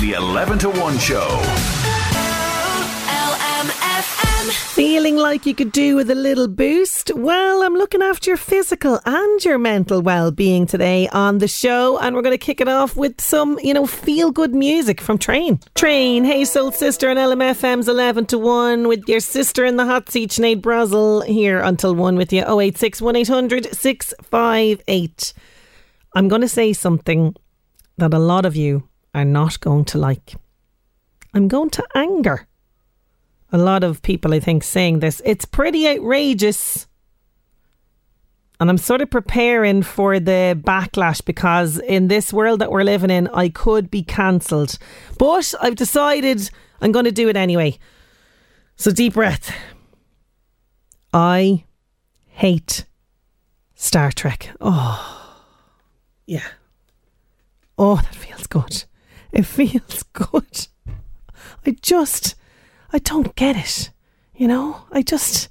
The 11 to 1 Show. Feeling like you could do with a little boost? Well, I'm looking after your physical and your mental well being today on the show, and we're going to kick it off with some, you know, feel good music from Train. Train, Hey Soul Sister, and LMFM's 11 to 1 with your sister in the hot seat, Sinead Brazel, here until 1 with you, 086 1800 658. I'm going to say something that a lot of you are not going to like. I'm going to anger a lot of people, I think, saying this. It's pretty outrageous. And I'm sort of preparing for the backlash because in this world that we're living in, I could be cancelled. But I've decided I'm going to do it anyway. So, deep breath. I hate Star Trek. Oh, yeah. Oh, that feels good. It feels good. I just. I don't get it. You know, I just.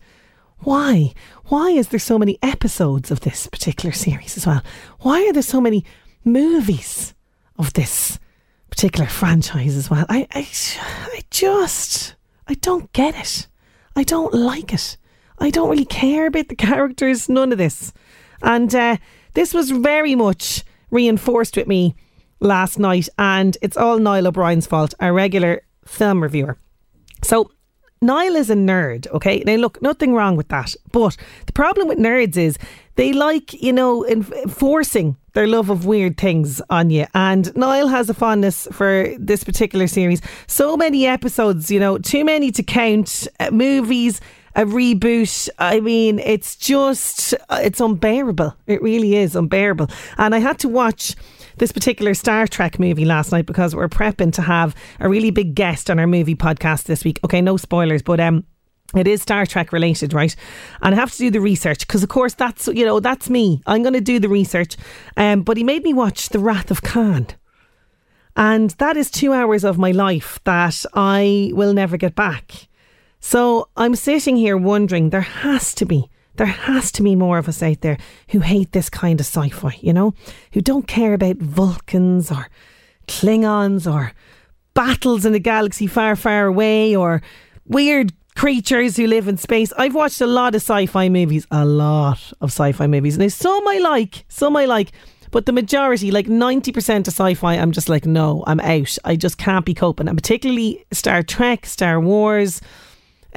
Why? Why is there so many episodes of this particular series as well? Why are there so many movies of this particular franchise as well? I, I, I just. I don't get it. I don't like it. I don't really care about the characters, none of this. And uh, this was very much reinforced with me last night, and it's all Niall O'Brien's fault, our regular film reviewer. So Niall is a nerd, okay? Now, look, nothing wrong with that. But the problem with nerds is they like, you know, enforcing their love of weird things on you. And Niall has a fondness for this particular series. So many episodes, you know, too many to count, uh, movies, a reboot. I mean, it's just, uh, it's unbearable. It really is unbearable. And I had to watch this particular Star Trek movie last night because we're prepping to have a really big guest on our movie podcast this week. Okay, no spoilers, but um it is Star Trek related, right? And I have to do the research because, of course, that's you know that's me. I'm going to do the research. Um, but he made me watch The Wrath of Khan, and that is two hours of my life that I will never get back. So I'm sitting here wondering, there has to be there has to be more of us out there who hate this kind of sci fi, you know, who don't care about Vulcans or Klingons or battles in a galaxy far, far away or weird creatures who live in space. I've watched a lot of sci fi movies, a lot of sci fi movies. Now, some I like, some I like. But the majority, like 90% of sci fi, I'm just like, no, I'm out. I just can't be coping. And particularly Star Trek, Star Wars,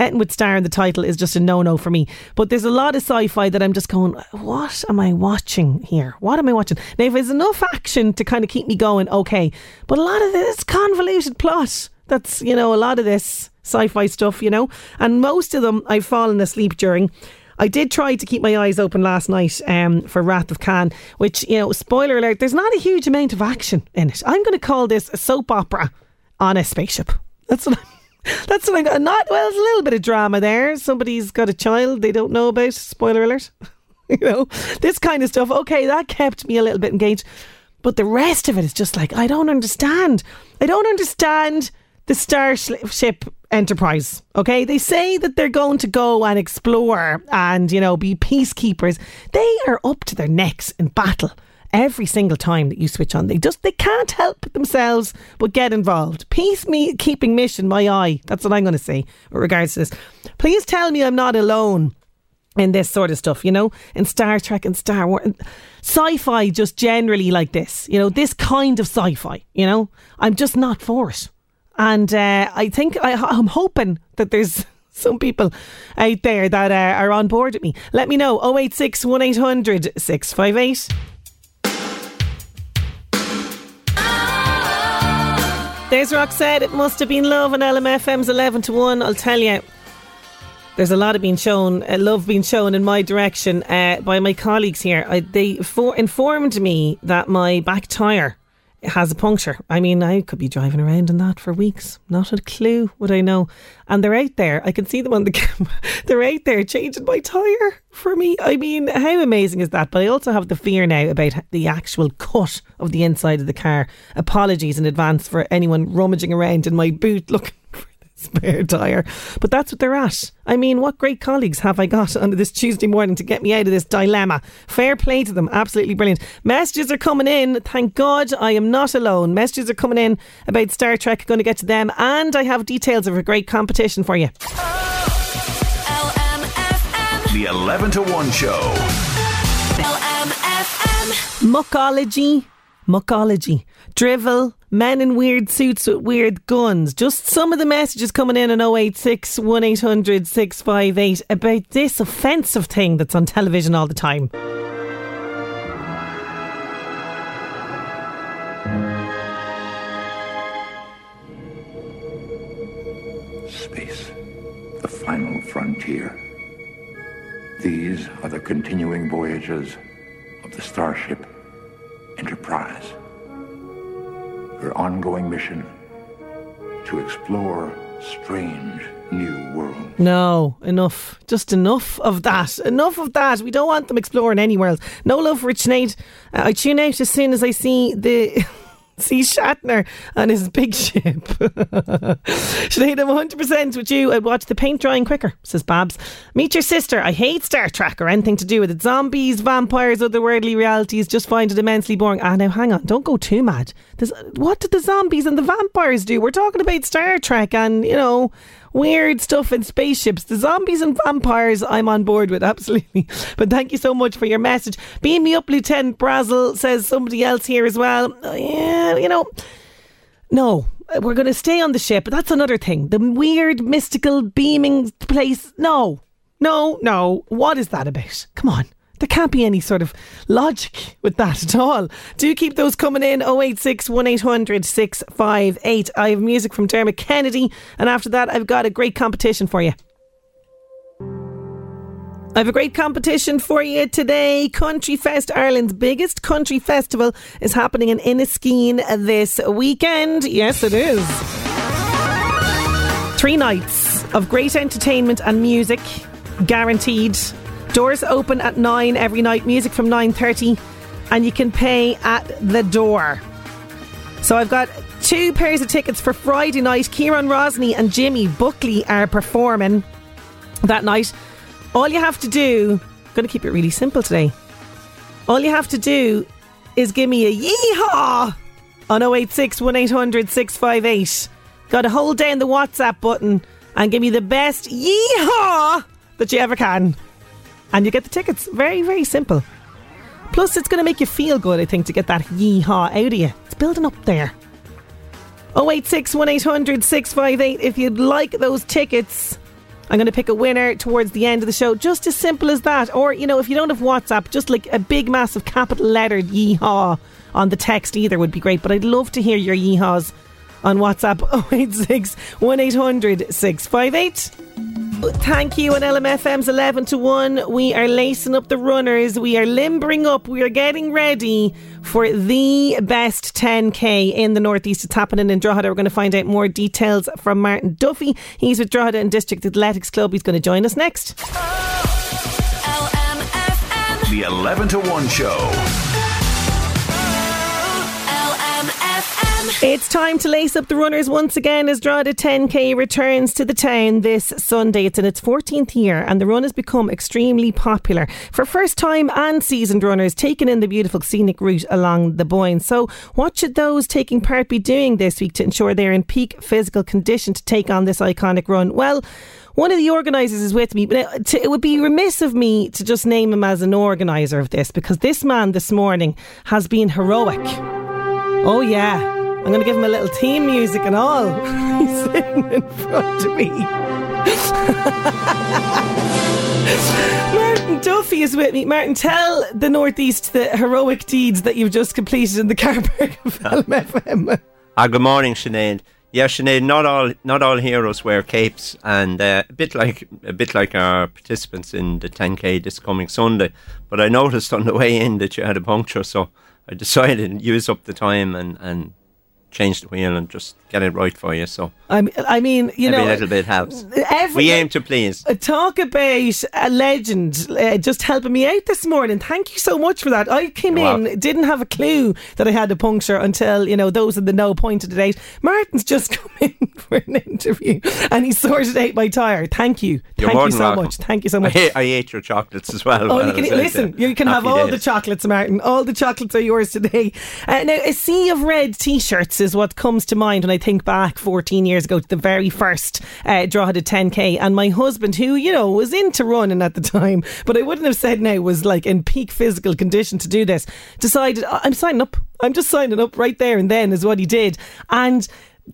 Anything with star in the title is just a no no for me. But there's a lot of sci fi that I'm just going, what am I watching here? What am I watching? Now, if there's enough action to kind of keep me going, okay. But a lot of this convoluted plot. That's, you know, a lot of this sci fi stuff, you know. And most of them I've fallen asleep during. I did try to keep my eyes open last night um, for Wrath of Khan, which, you know, spoiler alert, there's not a huge amount of action in it. I'm going to call this a soap opera on a spaceship. That's what I'm that's what I got. Not well. There's a little bit of drama there. Somebody's got a child they don't know about. Spoiler alert. you know this kind of stuff. Okay, that kept me a little bit engaged, but the rest of it is just like I don't understand. I don't understand the Starship Enterprise. Okay, they say that they're going to go and explore and you know be peacekeepers. They are up to their necks in battle every single time that you switch on. They just they can't help themselves but get involved. Peace me keeping mission, my eye. That's what I'm going to say with regards to this. Please tell me I'm not alone in this sort of stuff, you know, in Star Trek and Star Wars, sci-fi just generally like this, you know, this kind of sci-fi, you know, I'm just not for it, and uh, I think I, I'm hoping that there's some people out there that uh, are on board with me. Let me know 086 1800 658. There's Roxette. It must have been love on LMFM's 11 to 1. I'll tell you. There's a lot of being shown, uh, love being shown in my direction uh, by my colleagues here. I, they for, informed me that my back tyre has a puncture. I mean, I could be driving around in that for weeks. Not a clue would I know. And they're out there. I can see them on the camera. they're out there changing my tyre for me. I mean, how amazing is that? But I also have the fear now about the actual cut of the inside of the car. Apologies in advance for anyone rummaging around in my boot looking for spare tyre. But that's what they're at. I mean, what great colleagues have I got on this Tuesday morning to get me out of this dilemma? Fair play to them. Absolutely brilliant. Messages are coming in. Thank God I am not alone. Messages are coming in about Star Trek. Going to get to them. And I have details of a great competition for you. LMFM. The 11 to 1 show. LMFM. Muckology, muckology, drivel, men in weird suits with weird guns. Just some of the messages coming in on 086 1800 658 about this offensive thing that's on television all the time. Space, the final frontier. These are the continuing voyages of the Starship Enterprise. Her ongoing mission to explore strange new worlds. No, enough. Just enough of that. Enough of that. We don't want them exploring any world. No love for Sinead. Uh, I tune out as soon as I see the. See Shatner on his big ship. Sinead, I'm 100% with you. I'd watch the paint drying quicker, says Babs. Meet your sister. I hate Star Trek or anything to do with it. Zombies, vampires, otherworldly realities. Just find it immensely boring. Ah, now hang on. Don't go too mad. There's, what did the zombies and the vampires do? We're talking about Star Trek and, you know, weird stuff in spaceships. The zombies and vampires, I'm on board with, absolutely. But thank you so much for your message. Beam me up, Lieutenant Brazel, says somebody else here as well. Uh, yeah, you know, no, we're going to stay on the ship, but that's another thing. The weird, mystical, beaming place. No, no, no. What is that about? Come on. There can't be any sort of logic with that at all. Do keep those coming in 086 1800 658. I have music from Dermot Kennedy, and after that, I've got a great competition for you. I have a great competition for you today. Country Fest, Ireland's biggest country festival, is happening in Inniskeen this weekend. Yes, it is. Three nights of great entertainment and music, guaranteed. Doors open at nine every night. Music from nine thirty, and you can pay at the door. So I've got two pairs of tickets for Friday night. Kieran Rosny and Jimmy Buckley are performing that night. All you have to do, I'm going to keep it really simple today. All you have to do is give me a yeehaw on 086 1800 658. Got to hold down the WhatsApp button and give me the best yeehaw that you ever can. And you get the tickets. Very, very simple. Plus, it's going to make you feel good, I think, to get that yeehaw out of you. It's building up there. 086 1800 658 if you'd like those tickets. I'm going to pick a winner towards the end of the show. Just as simple as that. Or, you know, if you don't have WhatsApp, just like a big, massive capital lettered yeehaw on the text either would be great. But I'd love to hear your yeehaws on WhatsApp 086 1800 658. Thank you on LMFM's 11 to 1. We are lacing up the runners. We are limbering up. We are getting ready for the best 10K in the Northeast. It's happening in Drogheda. We're going to find out more details from Martin Duffy. He's with Drogheda and District Athletics Club. He's going to join us next. Oh, LMFM. The 11 to 1 show. It's time to lace up the runners once again as Drogheda 10K returns to the town this Sunday. It's in its 14th year and the run has become extremely popular for first time and seasoned runners taking in the beautiful scenic route along the Boyne. So, what should those taking part be doing this week to ensure they're in peak physical condition to take on this iconic run? Well, One of the organisers is with me, but it would be remiss of me to just name him as an organiser of this because this man this morning has been heroic. Oh, yeah. I'm going to give him a little theme music and all. He's sitting in front of me. Martin Duffy is with me. Martin, tell the Northeast the heroic deeds that you've just completed in the car park of LMFM. Ah, good morning, Sinead. Yeah, Sinead. Not all, not all heroes wear capes, and uh, a bit like a bit like our participants in the 10k this coming Sunday. But I noticed on the way in that you had a puncture, so I decided to use up the time and and change the wheel and just get it right for you. So I mean, I mean you every know, little bit helps. every- we aim to please. Uh, Talk about a legend uh, just helping me out this morning. Thank you so much for that. I came You're in, welcome. didn't have a clue that I had a puncture until, you know, those in the know pointed it out. Martin's just come in for an interview and he sorted out my tyre. Thank you. You're Thank you so welcome. much. Thank you so I, much. hate, I ate your chocolates as well. Oh, you can listen. You can have all the chocolates, Martin. All the chocolates are yours today. Uh, now, a sea of red T-shirts is what comes to mind when I think back 14 years ago to the very first uh, Drogheda 10k. And my husband, who you know was into running at the time, but I wouldn't have said now was like in peak physical condition to do this, decided "I- I'm signing up. I'm just signing up right there and then is what he did. And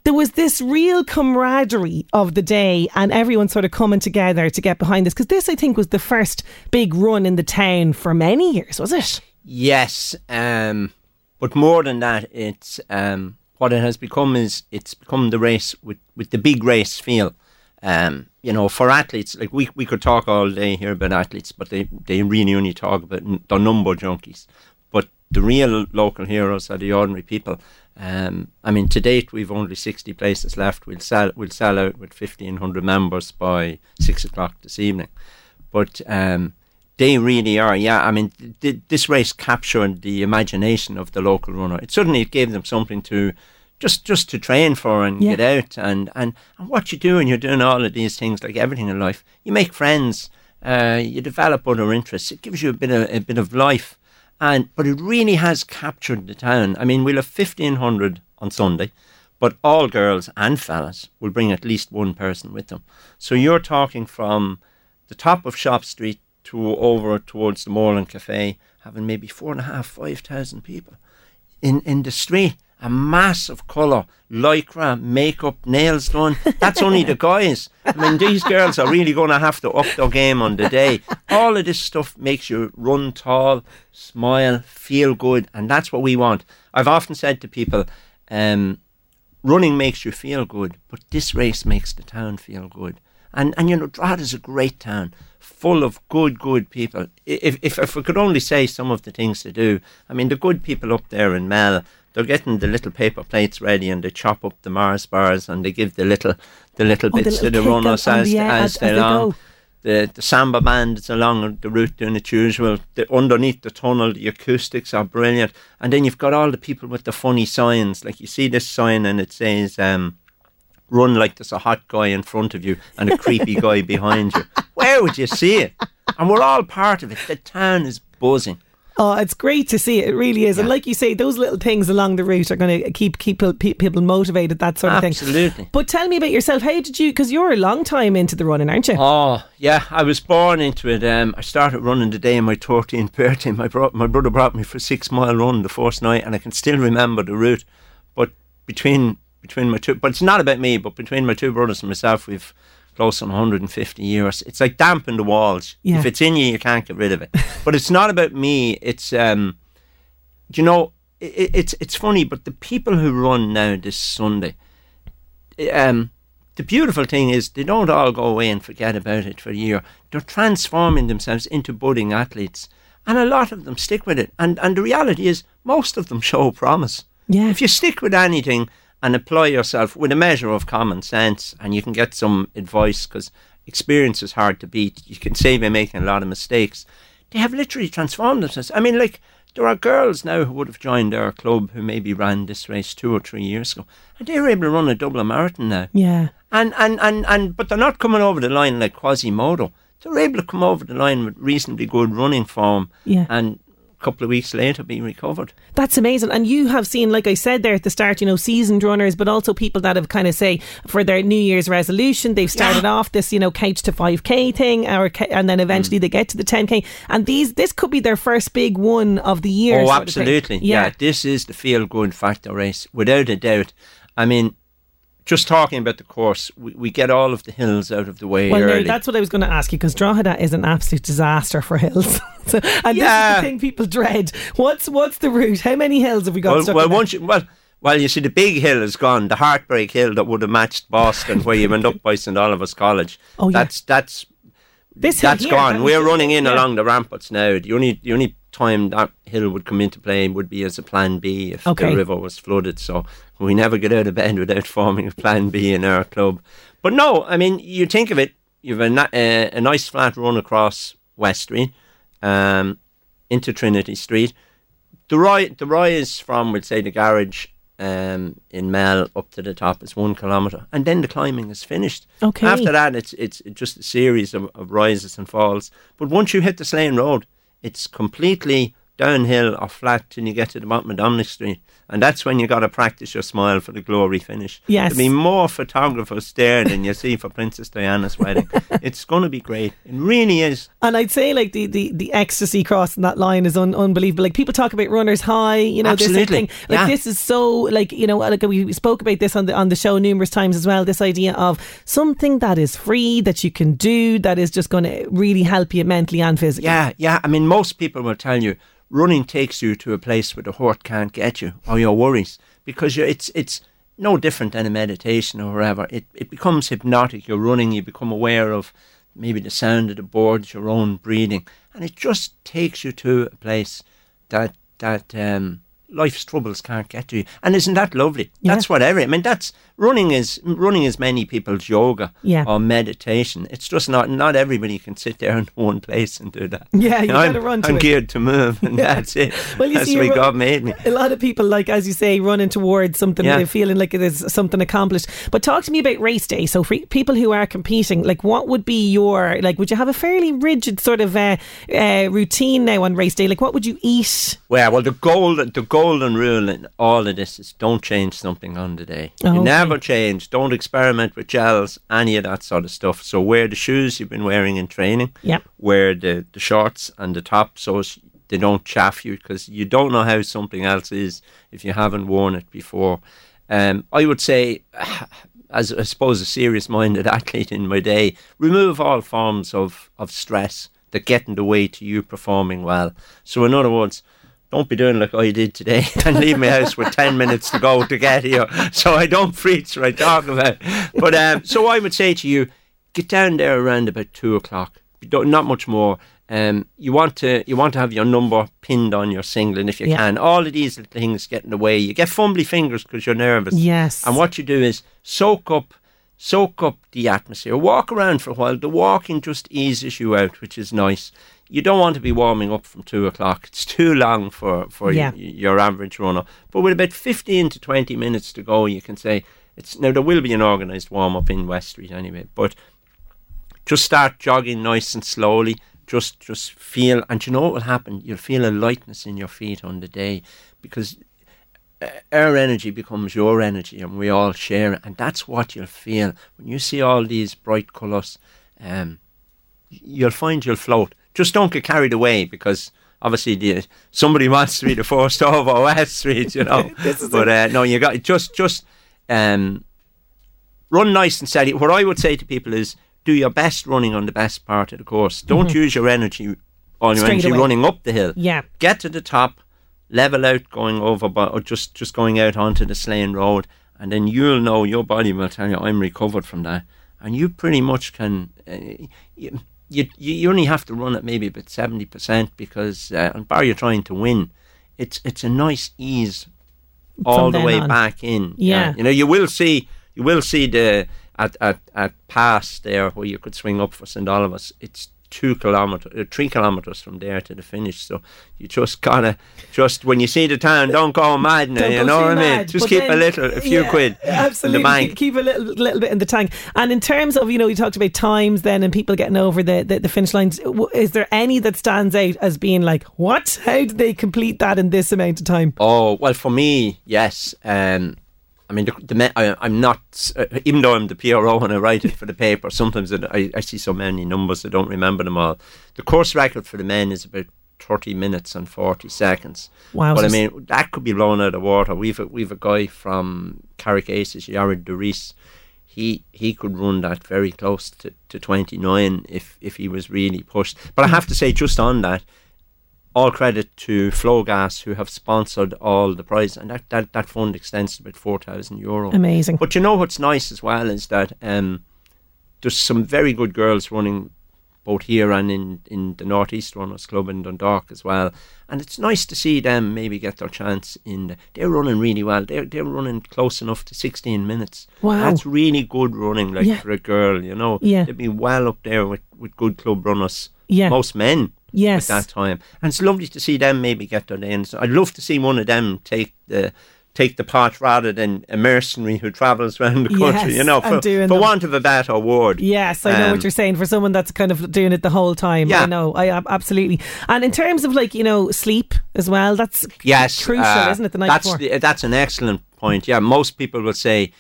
there was this real camaraderie of the day and everyone sort of coming together to get behind this because this I think was the first big run in the town for many years was it Yes, um, but more than that, it's um, what it has become is it's become the race with, with the big race feel. Um, you know, for athletes, like we, we could talk all day here about athletes, but they, they really only talk about the number junkies. But the real local heroes are the ordinary people. Um, I mean, to date, we've only 60 places left. We'll sell, we'll sell out with 1,500 members by six o'clock this evening. But um, they really are, yeah. I mean, th- th- this race captured the imagination of the local runner. It suddenly it gave them something to just just to train for and Yeah. get out and, and and what you do when you're doing all of these things, like everything in life, you make friends, uh, you develop other interests. It gives you a bit of a bit of life, and but it really has captured the town. I mean, we'll have fifteen hundred on Sunday. But all girls and fellas will bring at least one person with them. So you're talking from the top of Shop Street to over towards the Moreland Cafe, having maybe four and a half, five thousand people in in the street. A mass of colour, lycra, makeup, nails done. That's only the guys. I mean, these girls are really going to have to up their game on the day. All of this stuff makes you run tall, smile, feel good, and that's what we want. I've often said to people, um, running makes you feel good, but this race makes the town feel good. And and you know, Drogheda is a great town, full of good, good people. If if if we could only say some of the things to do, I mean, the good people up there in Mell, they're getting the little paper plates ready and they chop up the Mars bars and they give the little the little Oh, the bits little to the runners as, the, uh, as, as- they go. The, the samba band is along the route doing its usual. The, underneath the tunnel, the acoustics are brilliant. And then you've got all the people with the funny signs. Like you see this sign and it says, um, run like there's a hot guy in front of you and a creepy guy behind you. Where would you see it? And we're all part of it. The town is buzzing. Oh, it's great to see it. It really is. And like you say, those little things along the route are going to keep keep people, motivated, that sort of thing. Absolutely. But tell me about yourself. How did you, because you're a long time into the running, aren't you? Oh, yeah, I was born into it. Um, I started running the day of my 13th birthday. My, bro- my brother brought me for a six mile run the first night, and I can still remember the route. But between between my two, but it's not about me, but between my two brothers and myself, we've close on 150 years. It's like damp in the walls. Yeah. If it's in you, you can't get rid of it. but it's not about me. It's um, you know, it, it's it's funny, but the people who run now this Sunday, um, the beautiful thing is they don't all go away and forget about it for a year. They're transforming themselves into budding athletes, and a lot of them stick with it. And and the reality is, most of them show promise. Yeah. If you stick with anything and apply yourself with a measure of common sense, and you can get some advice because experience is hard to beat. You can say by making a lot of mistakes. They have literally transformed themselves. I mean, like there are girls now who would have joined our club who maybe ran this race two or three years ago, and they're able to run a double marathon now. Yeah. And, and, and, and but they're not coming over the line like Quasimodo. They're able to come over the line with reasonably good running form Yeah. and couple of weeks later be recovered. That's amazing. And you have seen, like I said there at the start, you know, seasoned runners, but also people that have kind of say for their New Year's resolution, they've started off this, you know, couch to 5K thing, or, and then Mm. eventually they get to the 10K. And these, this could be their first big one of the year. Oh, sort of absolutely. Yeah. this is the feel good factor race, without a doubt. I mean, just talking about the course, we, we get all of the hills out of the way Well, no, that's what I was going to ask you because Drogheda is an absolute disaster for hills. so, and this is the thing people dread. What's what's the route? How many hills have we got well, well, once you, well, well, you see, the big hill is gone. The heartbreak hill that would have matched Boston, where you end up by St Oliver's College. Oh, yeah. That's that's This hill that's here, gone. that We're running in yeah. along the ramparts now. The only the only time that hill would come into play and would be as a plan B if Okay. the river was flooded. So we never get out of bed without forming a plan B in our club. But no, I mean, you think of it, you've a, na- a, a nice flat run across West Street um, into Trinity Street. The rise, the rise from, we'd say, the garage um, in Mell up to the top is one kilometre, and then the climbing is finished. Okay. After that, it's it's just a series of, of rises and falls. But once you hit the Slane Road, it's completely downhill or flat till you get to the bottom of Dominic Street, and that's when you got to practice your smile for the glory finish. Yes. There'll be more photographers there than you see for Princess Diana's wedding. it's going to be great. It really is. And I'd say like the, the, the ecstasy crossing that line is un- unbelievable. Like people talk about runners high, you know, this Absolutely. thing. Like Yeah. this is so like you know, like we spoke about this on the on the show numerous times as well. This idea of something that is free that you can do that is just going to really help you mentally and physically. Yeah, yeah. I mean, most people will tell you running takes you to a place where the heart can't get you or your worries because it's it's no different than a meditation or whatever. It it becomes hypnotic. You're running, you become aware of maybe the sound of the boards, your own breathing, and it just takes you to a place that that um, life's troubles can't get to you. And isn't that lovely? Yeah. That's what every. I mean, that's running is running is many people's yoga Yeah. or meditation. It's just not not everybody can sit there in one place and do that. Yeah, you I'm, gotta run to I'm it. geared to move, and that's it. Well, you that's see, the way you're ru- God made me. A lot of people, like as you say, running towards something, Yeah. uh, feeling like it is something accomplished. But talk to me about race day. So, for people who are competing, like what would be your like? Would you have a fairly rigid sort of uh, uh, routine now on race day? Like, what would you eat? Well, well, the golden the golden rule in all of this is don't change something on the day. Oh, You okay. never change. Don't experiment with gels, any of that sort of stuff. So wear the shoes you've been wearing in training. Yep. Wear the, the shorts and the top so they don't chaff you because you don't know how something else is if you haven't worn it before. Um, I would say, as I suppose a serious minded athlete in my day, remove all forms of, of stress that get in the way to you performing well. So, in other words, don't be doing like I did today and leave my house with 10 minutes to go to get here. So I don't preach what I talk about. But um, so I would say to you, get down there around about two o'clock. Don't- much more. Um, you want to you want to have your number pinned on your singling if you Yeah. can. All of these little things get in the way. You get fumbly fingers because you're nervous. Yes. And what you do is soak up soak up the atmosphere. Walk around for a while. The walking just eases you out, which is nice. You don't want to be warming up from two o'clock. It's too long for, for Yeah. y- your average runner. But with about fifteen to twenty minutes to go, you can say it's now there will be an organised warm up in West Street anyway. But just start jogging nice and slowly. Just just feel, and you know what will happen? You'll feel a lightness in your feet on the day because uh, our energy becomes your energy, and we all share it. And that's what you'll feel when you see all these bright colours. Um, you'll find you'll float. Just don't get carried away because obviously the, somebody wants to be the first over West Street, you know. but uh, no, you got just just um, run nice and steady. What I would say to people is do your best running on the best part of the course. Don't use your energy, on your energy away. running up the hill. Yeah. Get to the top, level out going over, but or just just going out onto the Slane Road, and then you'll know your body will tell you I'm recovered from that, and you pretty much can. Uh, you, you you only have to run at maybe about seventy percent because, uh, and bar you're trying to win, it's it's a nice ease all the way on. back in. Yeah. you know you will see you will see the at at at pass there where you could swing up for St Oliver's. It's two kilometers, uh, three kilometers from there to the finish. So you just gotta, just when you see the town, don't go mad now. You know what I mean? mad, Just keep then- a little, a few yeah, quid absolutely in the bank. keep, keep a little little bit in the tank. And in terms of you know, you talked about times then and people getting over the the, the finish lines. Is there any that stands out as being like, what? How did they complete that in this amount of time? Oh well, for me, yes. Um, I mean, the, the I, I'm not, uh, even though I'm the PRO and I write it for the paper. Sometimes it, I, I see so many numbers I don't remember them all. The course record for the men is about 30 minutes and 40 seconds. Wow. But I mean, that could be blown out of water. We've a, we've a guy from Carrick Aces, Jared Doris. He he could run that very close to, to 29 if if he was really pushed. But I have to say, just on that, all credit to Flogas who have sponsored all the prize, and that, that, that fund extends to about four thousand euro. Amazing. But you know what's nice as well is that um, there's some very good girls running both here and in, in the Northeast Runners Club in Dundalk as well. And it's nice to see them maybe get their chance in. The, they're running really well. They're they're running close enough to 16 minutes. Wow. That's really good running, like Yeah. for a girl. You know, Yeah. they'd be well up there with, with good club runners. Yeah. most men Yes. at that time. And it's lovely to see them maybe get their names. I'd love to see one of them take the take the part rather than a mercenary who travels around the country, Yes, you know, for, doing for want of a better word. Yes, I know Um, what you're saying. For someone that's kind of doing it the whole time, I know. I absolutely. And in terms of like you know sleep as well, that's Yes, crucial, uh, isn't it? The night that's before. the- that's an excellent point. Yeah, most people will say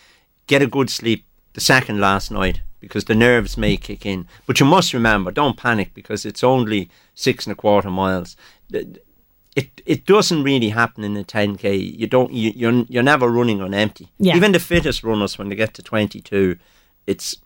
get a good sleep the second last night because the nerves may kick in. But you must remember, don't panic because it's only six and a quarter miles. It it doesn't really happen in a 10k. You don't you, you're you're never running on empty. Yeah. Even the fittest runners when they get to 22, it's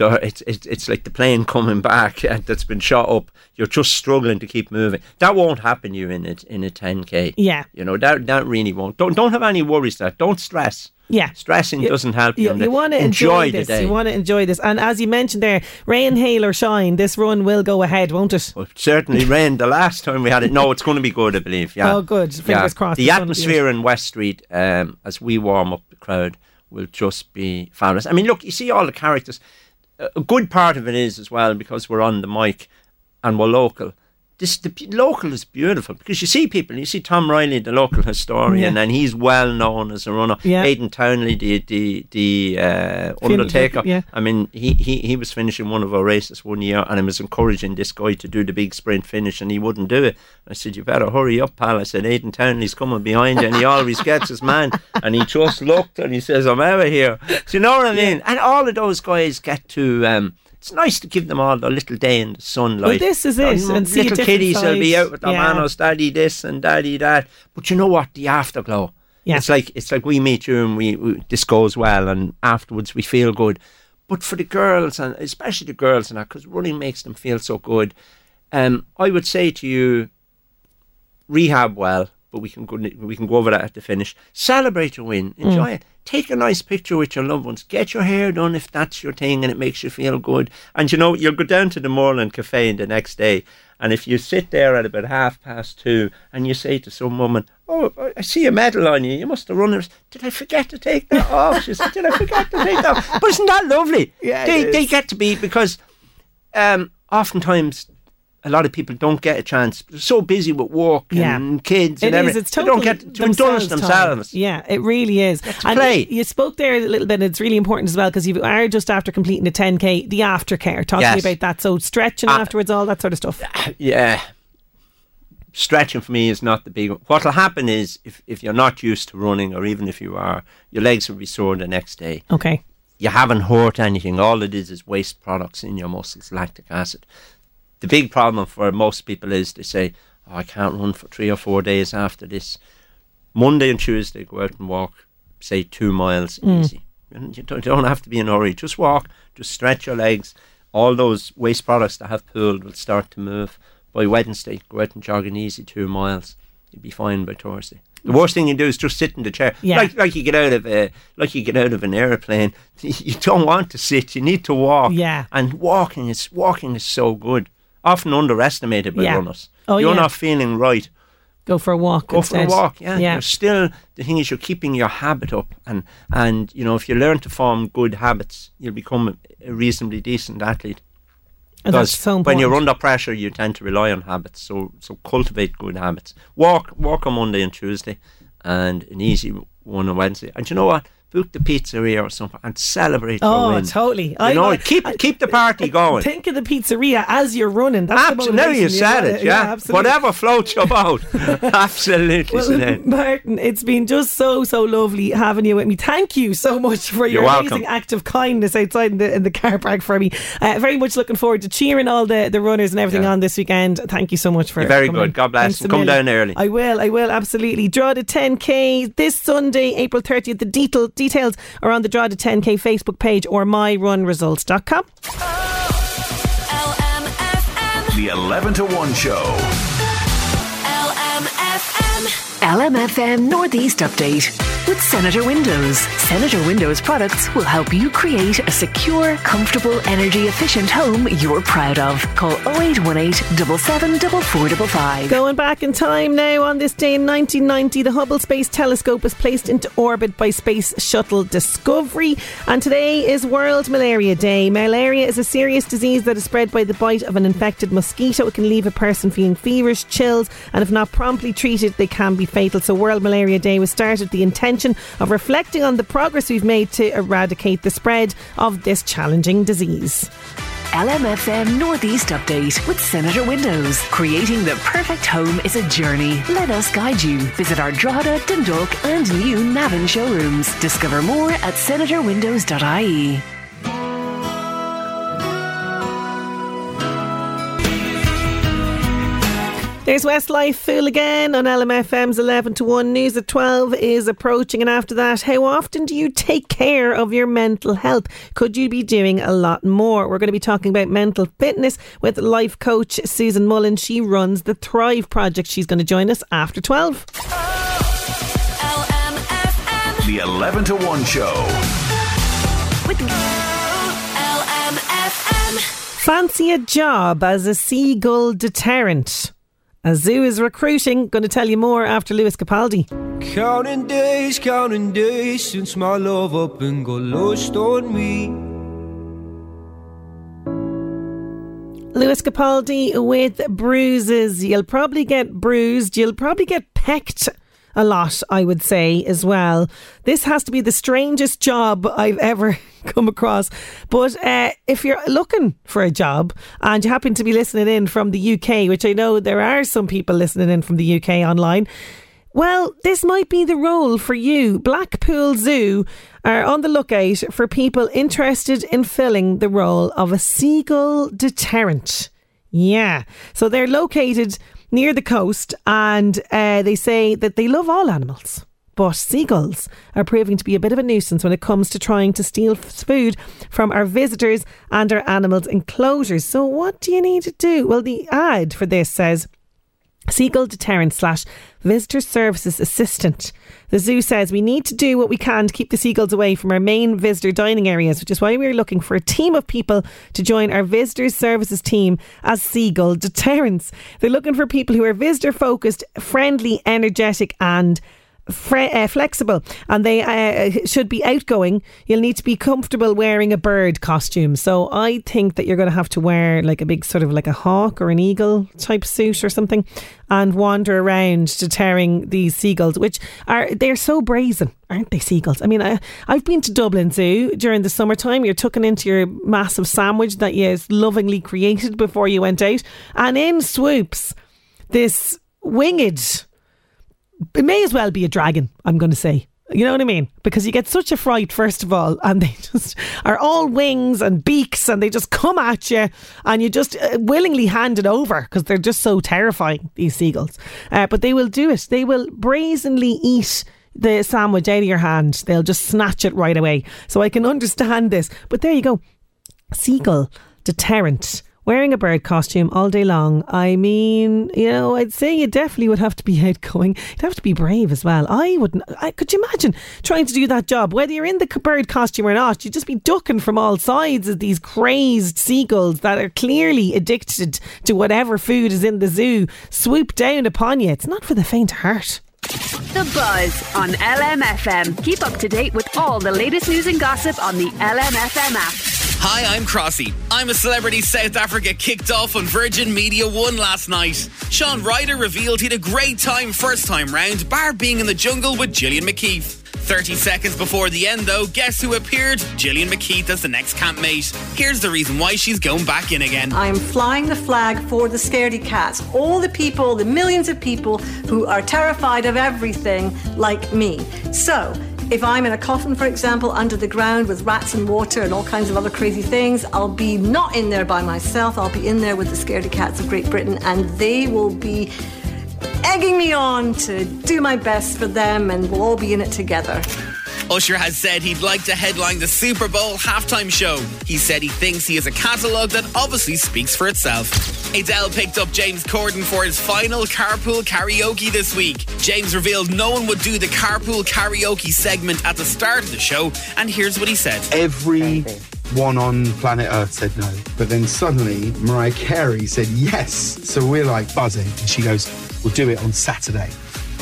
it's it's it's like the plane coming back that's been shot up. You're just struggling to keep moving. That won't happen you in a in a 10k. Yeah. you know that that really won't. Don't don't have any worries. That don't stress. Yeah. stressing You- doesn't help you. You, you want to enjoy, the this. day. You want to enjoy this. And as you mentioned there, rain, hail, or shine, this run will go ahead, won't it? Well, it certainly rained the last time we had it. No, it's going to be good, I believe. Yeah. Oh, good. Fingers crossed The it's gonna be atmosphere in West Street, um, as we warm up the crowd, will just be fabulous. I mean, look, you see all the characters. A good part of it is as well because we're on the mic and we're local. This the local is beautiful because you see people. You see Tom Reilly, the local historian, Yeah. and he's well known as a runner. Yeah. Aidan Townley, the the the uh, Undertaker. yeah. I mean, he, he, he was finishing one of our races one year, and I was encouraging this guy to do the big sprint finish, and he wouldn't do it. I said, "You better hurry up, pal." I said, "Aidan Townley's coming behind you, and he always gets his man." And he just looked, and he says, "I'm out of here." Do you know what I mean? And all of those guys get to. Um, it's nice to give them all their little day in the sunlight. this is it, And and see a little kiddies will be out with their Yeah. manos, daddy this and daddy that. But you know what? The afterglow. Yeah. It's like it's like we meet you and we, we this goes well, and afterwards we feel good. But for the girls and especially the girls and that, because running makes them feel so good. Um, I would say to you, rehab well, but we can go we can go over that at the finish. Celebrate your win, enjoy it. Take a nice picture with your loved ones. Get your hair done if that's your thing and it makes you feel good. And you know, you'll go down to the Moreland Cafe the next day, and if you sit there at about half past two and you say to some woman, "Oh, I- see a medal on you. You must have run it." Did I forget to take that off? She said, "Did I forget to take that?" off?" But isn't that lovely? Yeah, they they get to be because um, oftentimes a lot of people don't get a chance. They're so busy with work Yeah. and kids and It is. everything. It's they don't get to indulge themselves time. Yeah, it really is. and play. You spoke there a little bit. It's really important as well because you are just after completing a 10k. The aftercare. Talk to me about that. So stretching Uh, afterwards, all that sort of stuff. Yeah. Stretching for me is not the big one. What will happen is if, if you're not used to running, or even if you are, your legs will be sore the next day. Okay. You haven't hurt anything. All it is is waste products in your muscles, lactic acid. The big problem for most people is they say, oh, I can't run for three or four days after this. Monday and Tuesday, go out and walk, say two miles hmm. easy. And You don't, you don't have to be in a hurry. Just walk, just stretch your legs. All those waste products that have pooled will start to move. By Wednesday, go out and jog an easy two miles. You'll be fine by Thursday. The worst thing you do is just sit in the chair, Yeah. like like you get out of a like you get out of an airplane. You don't want to sit; you need to walk. Yeah. and walking is walking is so good. Often underestimated by Yeah. runners. Oh, You're yeah. not feeling right. Go for a walk. Go for a walk. Yeah, Yeah. You're still the thing is you're keeping your habit up, and and you know if you learn to form good habits, you'll become a, reasonably decent athlete. And that's Because so when you're under pressure, you tend to rely on habits. So, so cultivate good habits. Walk, walk on Monday and Tuesday, and an easy one on Wednesday. And you know what? Book the pizzeria or something and celebrate Oh, totally. You I- know, I- keep I- keep the party going. Think of the pizzeria as you're running. That's the Absolutely, now you said it, yeah. absolutely. Whatever floats your boat. Absolutely, Well. Martin, it's been just so so lovely having you with me. Thank you so much for your amazing welcome. act of kindness outside in the in the car park for me. Uh, very much looking forward to cheering all the, the runners and everything Yeah. on this weekend. Thank you so much for You're very coming good. in. God bless. Come down early. I will. I will absolutely. Drogheda 10k this Sunday, April 30th. The detail, details are on the Drogheda 10k Facebook page or myrunresults.com. The 11 to 1 Show. LMFM. Northeast Update with Senator Windows. Senator Windows products will help you create a secure, comfortable, energy efficient home you're proud of. Call 0818 774455. Going back in time now, on this day in 1990, the Hubble Space Telescope was placed into orbit by Space Shuttle Discovery. And today is World Malaria Day. Malaria is a serious disease that is spread by the bite of an infected mosquito. It can leave a person feeling feverish, chills, and if not promptly treated, they can be fatal. So, World Malaria Day was started with the intention of reflecting on the progress we've made to eradicate the spread of this challenging disease. LMFM Northeast Update with Senator Windows. Creating the perfect home is a journey. Let us guide you. Visit our Drogheda, Dundalk, and new Navan showrooms. Discover more at senatorwindows.ie. There's Westlife Fool again on LMFM's 11 to 1 news at 12 is approaching. And after that, how often do you take care of your mental health? Could you be doing a lot more? We're going to be talking about mental fitness with life coach Susan Mullan. She runs the Thrive Project. She's going to join us after 12. LMFM. The 11 to 1 Show. With LMFM. Fancy a job as a seagull deterrent. A zoo is recruiting. Going to tell you more after Lewis Capaldi. Counting days, counting days since my love up and got lost on me. Lewis Capaldi with bruises. You'll probably get bruised. You'll probably get pecked a lot, I would say, as well. This has to be the strangest job I've ever come across. But uh, if you're looking for a job and you happen to be listening in from the UK, which I know there are some people listening in from the UK online, well, this might be the role for you. Blackpool Zoo are on the lookout for people interested in filling the role of a seagull deterrent. Yeah. So they're located near the coast and uh, they say that they love all animals. But seagulls are proving to be a bit of a nuisance when it comes to trying to steal food from our visitors and our animals' enclosures. So, what do you need to do? Well, the ad for this says Seagull deterrent slash visitor services assistant. The zoo says we need to do what we can to keep the seagulls away from our main visitor dining areas, which is why we're looking for a team of people to join our visitor services team as seagull deterrents. They're looking for people who are visitor focused, friendly, energetic, and fre- uh, flexible and they uh, should be outgoing. You'll need to be comfortable wearing a bird costume. So I think that you're going to have to wear like a big sort of like a hawk or an eagle type suit or something and wander around deterring these seagulls, which are they're so brazen, aren't they? Seagulls. I mean, I, I've been to Dublin Zoo during the summertime. You're tucking into your massive sandwich that you lovingly created before you went out, and in swoops this winged it may as well be a dragon, I'm going to say. You know what I mean? Because you get such a fright, first of all, and they just are all wings and beaks and they just come at you and you just uh, willingly hand it over because they're just so terrifying, these seagulls. Uh, but they will do it. They will brazenly eat the sandwich out of your hand. They'll just snatch it right away. So I can understand this. But there you go. Seagull deterrent. Wearing a bird costume all day long. I mean, you know, I'd say you definitely would have to be outgoing. You'd have to be brave as well. I wouldn't. I could you imagine trying to do that job, whether you're in the bird costume or not. You'd just be ducking from all sides of these crazed seagulls that are clearly addicted to whatever food is in the zoo. Swoop down upon you. It's not for the faint heart. The Buzz on LMFM. Keep up to date with all the latest news and gossip on the LMFM app. Hi, I'm Crossy. I'm a celebrity South Africa kicked off on Virgin Media 1 last night. Shaun Ryder revealed he had a great time first time round, bar being in the jungle with Gillian McKeith. 30 seconds before the end, though, guess who appeared? Gillian McKeith as the next campmate. Here's the reason why she's going back in again. I'm flying the flag for the scaredy cats. All the people, the millions of people who are terrified of everything like me. So, if I'm in a coffin, for example, under the ground with rats and water and all kinds of other crazy things, I'll be not in there by myself. I'll be in there with the scaredy cats of Great Britain, and they will be egging me on to do my best for them, and we'll all be in it together. Usher has said he'd like to headline the Super Bowl halftime show. He said he thinks he has a catalogue that obviously speaks for itself. Adele picked up James Corden for his final carpool karaoke this week. James revealed no one would do the carpool karaoke segment at the start of the show, and here's what he said. Every one on planet Earth said no. But then suddenly Mariah Carey said yes. So we're like buzzing. And she goes, We'll do it on Saturday.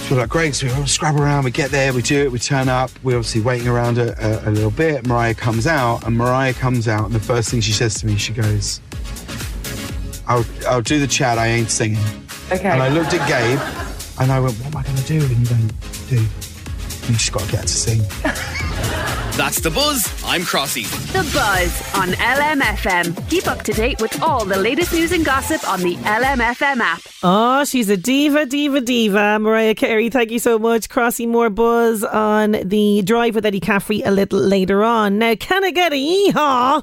So we're like, great. So we all scrub around, we get there, we do it, we turn up. We're obviously waiting around a, a, a little bit. Mariah comes out, and Mariah comes out, and the first thing she says to me, she goes, I'll, I'll do the chat, I ain't singing. Okay. And I looked at Gabe, and I went, What am I going to do? And he went, Dude, you just got to get to sing. That's the buzz. I'm Crossy. The Buzz on LMFM. Keep up to date with all the latest news and gossip on the LMFM app. Oh, she's a diva, diva, diva. Mariah Carey, thank you so much. Crossy, more buzz on the drive with Eddie Caffrey a little later on. Now, can I get a yeehaw?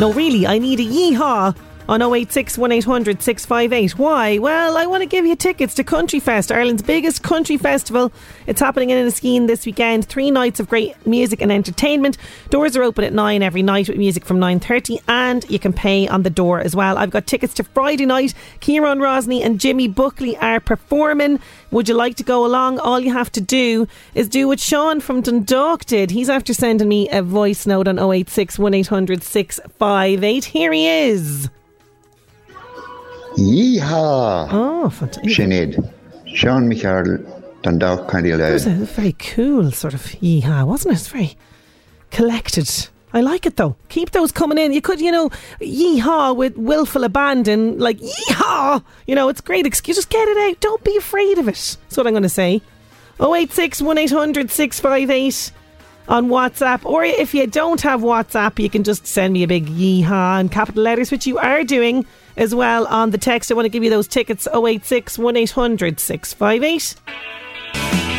No, really, I need a yeehaw on 086 1800 658. Why? Well, I want to give you tickets to Country Fest, Ireland's biggest country festival. It's happening in Inniskeen this weekend. Three nights of great music and entertainment. Doors are open at 9 every night with music from 9.30 and you can pay on the door as well. I've got tickets to Friday night. Kieran Rosny and Jimmy Buckley are performing. Would you like to go along? All you have to do is do what Sean from Dundalk did. He's after sending me a voice note on 086 1800 658. Here he is. Yeehaw! Oh, fantastic. Sinead. Sean Michael Dundalk County It was a very cool sort of yeehaw, wasn't it? It's very collected. I like it though. Keep those coming in. You could, you know, yeehaw with willful abandon, like yeehaw. You know, it's great excuse. Just get it out. Don't be afraid of it. That's what I'm going to say. 086 1800 658 on WhatsApp. Or if you don't have WhatsApp, you can just send me a big yeehaw in capital letters, which you are doing as well on the text. I want to give you those tickets 086 1800 658.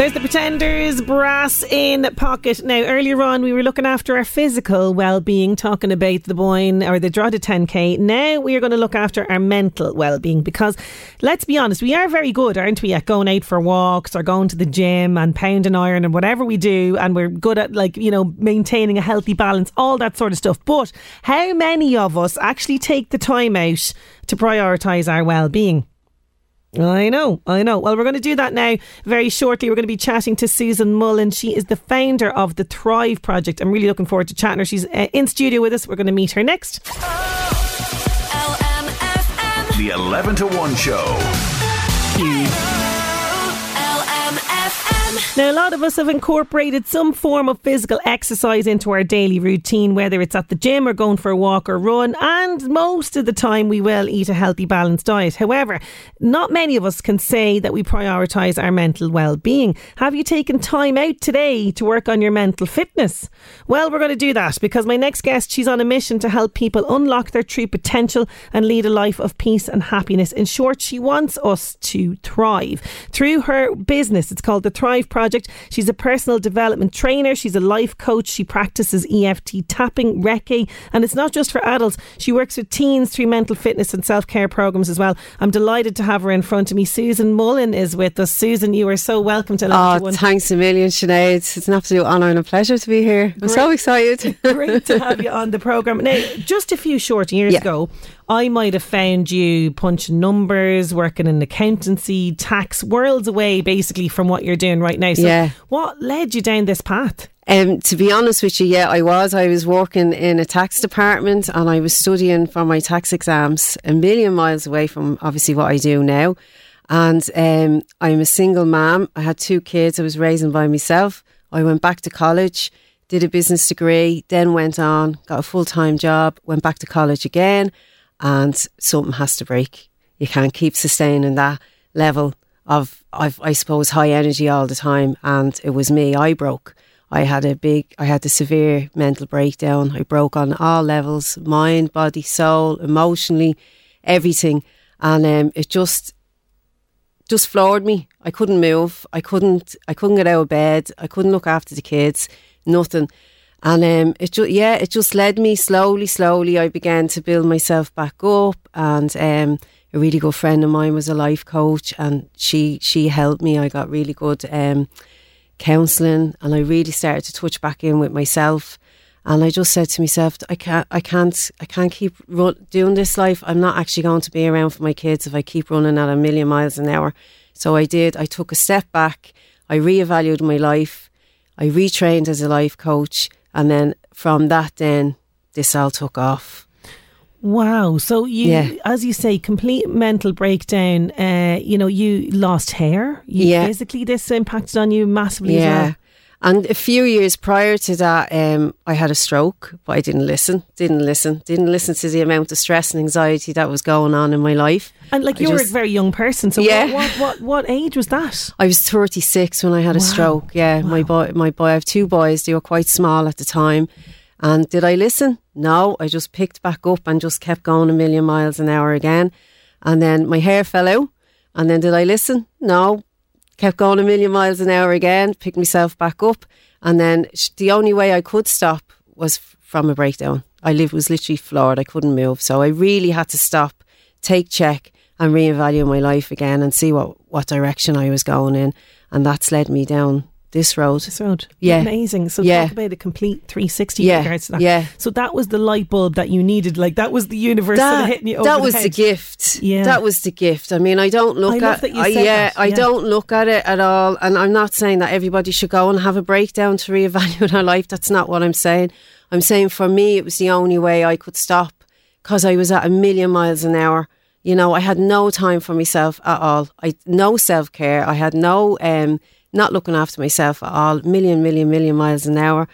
There's the Pretenders brass in pocket. Now, earlier on, we were looking after our physical well being, talking about the Boyne or the Drogheda 10K. Now, we are going to look after our mental well being because, let's be honest, we are very good, aren't we, at going out for walks or going to the gym and pounding iron and whatever we do. And we're good at, like, you know, maintaining a healthy balance, all that sort of stuff. But how many of us actually take the time out to prioritise our well being? I know, I know. Well, we're going to do that now very shortly. We're going to be chatting to Susan Mullan. She is the founder of the Thrive Project. I'm really looking forward to chatting her. She's uh, in studio with us. We're going to meet her next. The 11 to 1 show. Now, a lot of us have incorporated some form of physical exercise into our daily routine, whether it's at the gym or going for a walk or run, and most of the time we will eat a healthy, balanced diet. However, not many of us can say that we prioritise our mental well being. Have you taken time out today to work on your mental fitness? Well, we're going to do that because my next guest, she's on a mission to help people unlock their true potential and lead a life of peace and happiness. In short, she wants us to thrive. Through her business, it's called the Thrive Project. She's a personal development trainer, she's a life coach, she practices EFT tapping, Reiki, and it's not just for adults. She works with teens through mental fitness and self care programs as well. I'm delighted to have her in front of me. Susan Mullan is with us. Susan, you are so welcome to Oh, One. thanks a million, Sinead. It's an absolute honour and a pleasure to be here. I'm so excited. Great to have you on the programme. Now, just a few short years Yeah. ago, I might have found you punching numbers, working in accountancy, tax, worlds away basically from what you're doing right now. So, Yeah. what led you down this path? Um, to be honest with you, yeah, I was. I was working in a tax department and I was studying for my tax exams a million miles away from obviously what I do now. And um, I'm a single mom. I had two kids I was raising by myself. I went back to college, did a business degree, then went on, got a full time job, went back to college again, and something has to break. You can't keep sustaining that level of, of I suppose, high energy all the time. And it was me. I broke. I had a big, I had a severe mental breakdown. I broke on all levels mind, body, soul, emotionally, everything. And um, it just, just floored me. I couldn't move. I couldn't. I couldn't get out of bed. I couldn't look after the kids. Nothing. And um, it just yeah, it just led me slowly, slowly. I began to build myself back up, and um, a really good friend of mine was a life coach, and she she helped me. I got really good um, counselling, and I really started to touch back in with myself. And I just said to myself, I can't, I can't, I can't keep doing this life. I'm not actually going to be around for my kids if I keep running at a million miles an hour. So I did. I took a step back. I reevaluated my life. I retrained as a life coach, and then from that, then this all took off. Wow. So you, Yeah. as you say, complete mental breakdown. Uh, you know, you lost hair. You Yeah. Physically, this impacted on you massively as Yeah. well. And a few years prior to that, um, I had a stroke, but I didn't listen. Didn't listen. Didn't listen to the amount of stress and anxiety that was going on in my life. And like I you were a very young person. So Yeah. what, what, what, what age was that? I was 36 when I had a stroke. Yeah, my boy, my boy. I have two boys. They were quite small at the time. And did I listen? No, I just picked back up and just kept going a million miles an hour again. And then my hair fell out. And then did I listen? No, kept going a million miles an hour again. Picked myself back up. And then the only way I could stop was from a breakdown. I was literally floored. I couldn't move. So I really had to stop, take check, and reevaluate my life again and see what, what direction I was going in. And that's led me down this road. This road. Yeah. Amazing. So Yeah. talk about a complete 360 Yeah, in regards to that. yeah. So that was the light bulb that you needed. Like that was the universe that, hitting you over that the was head. the gift. Yeah. That was the gift. I mean, I don't look I at love that you I- yeah, that, I don't look at it at all. And I'm not saying that everybody should go and have a breakdown to reevaluate our life. That's not what I'm saying. I'm saying for me, it was the only way I could stop because I was at a million miles an hour. You know, I had no time for myself at all. I no self care. I had no um, not looking after myself at all. Million, million, million miles an hour.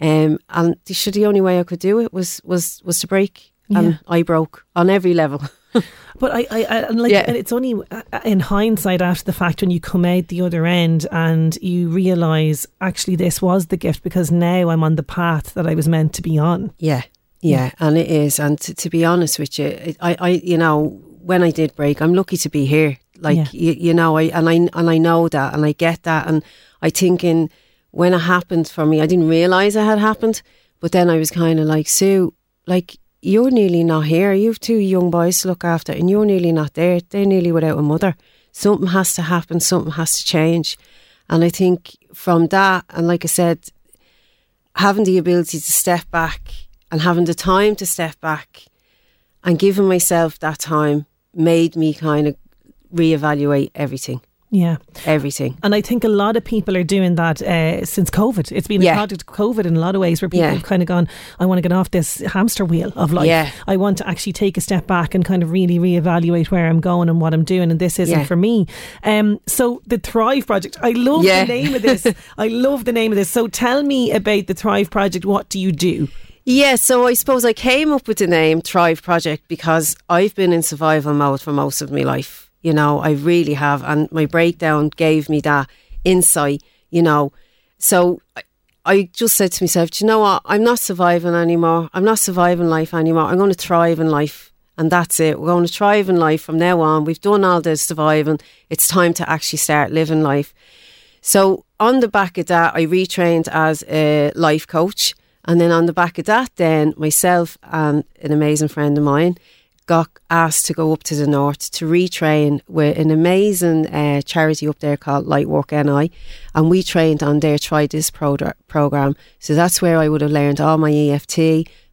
Um, and the, sure, the only way I could do it was was was to break, Yeah. and I broke on every level. But I, I, and like, Yeah. it's only uh, in hindsight after the fact when you come out the other end and you realise actually this was the gift because now I'm on the path that I was meant to be on. Yeah, yeah, and it is. And to, to be honest with you, it- I, I, you know, when I did break, I'm lucky to be here. Like Yeah. you, you know, I and I and I know that, and I get that, and I think in when it happened for me, I didn't realize it had happened, but then I was kind of like, Sue, like you're nearly not here. You have two young boys to look after, and you're nearly not there. They're nearly without a mother. Something has to happen. Something has to change, and I think from that, and like I said, having the ability to step back and having the time to step back and giving myself that time made me kind of reevaluate everything. Yeah. Everything. And I think a lot of people are doing that uh, since COVID. It's been Yeah. a product of COVID in a lot of ways where people Yeah. have kind of gone, I want to get off this hamster wheel of life. Yeah. I want to actually take a step back and kind of really reevaluate where I'm going and what I'm doing. And this isn't for me. Um, so the Thrive Project, I love the name of this. I love the name of this. So tell me about the Thrive Project. What do you do? Yeah, so I suppose I came up with the name Thrive Project because I've been in survival mode for most of my life. You know, I really have. And my breakdown gave me that insight, you know. So I, just said to myself, Do you know what? I'm not surviving anymore. I'm not surviving life anymore. I'm going to thrive in life. And that's it. We're going to thrive in life from now on. We've done all the surviving. It's time to actually start living life. So on the back of that, I retrained as a life coach. And then on the back of that, then myself and an amazing friend of mine got asked to go up to the north to retrain with an amazing uh, charity up there called Lightwork NI. And we trained on their Try This pro- program. So that's where I would have learned all my EFT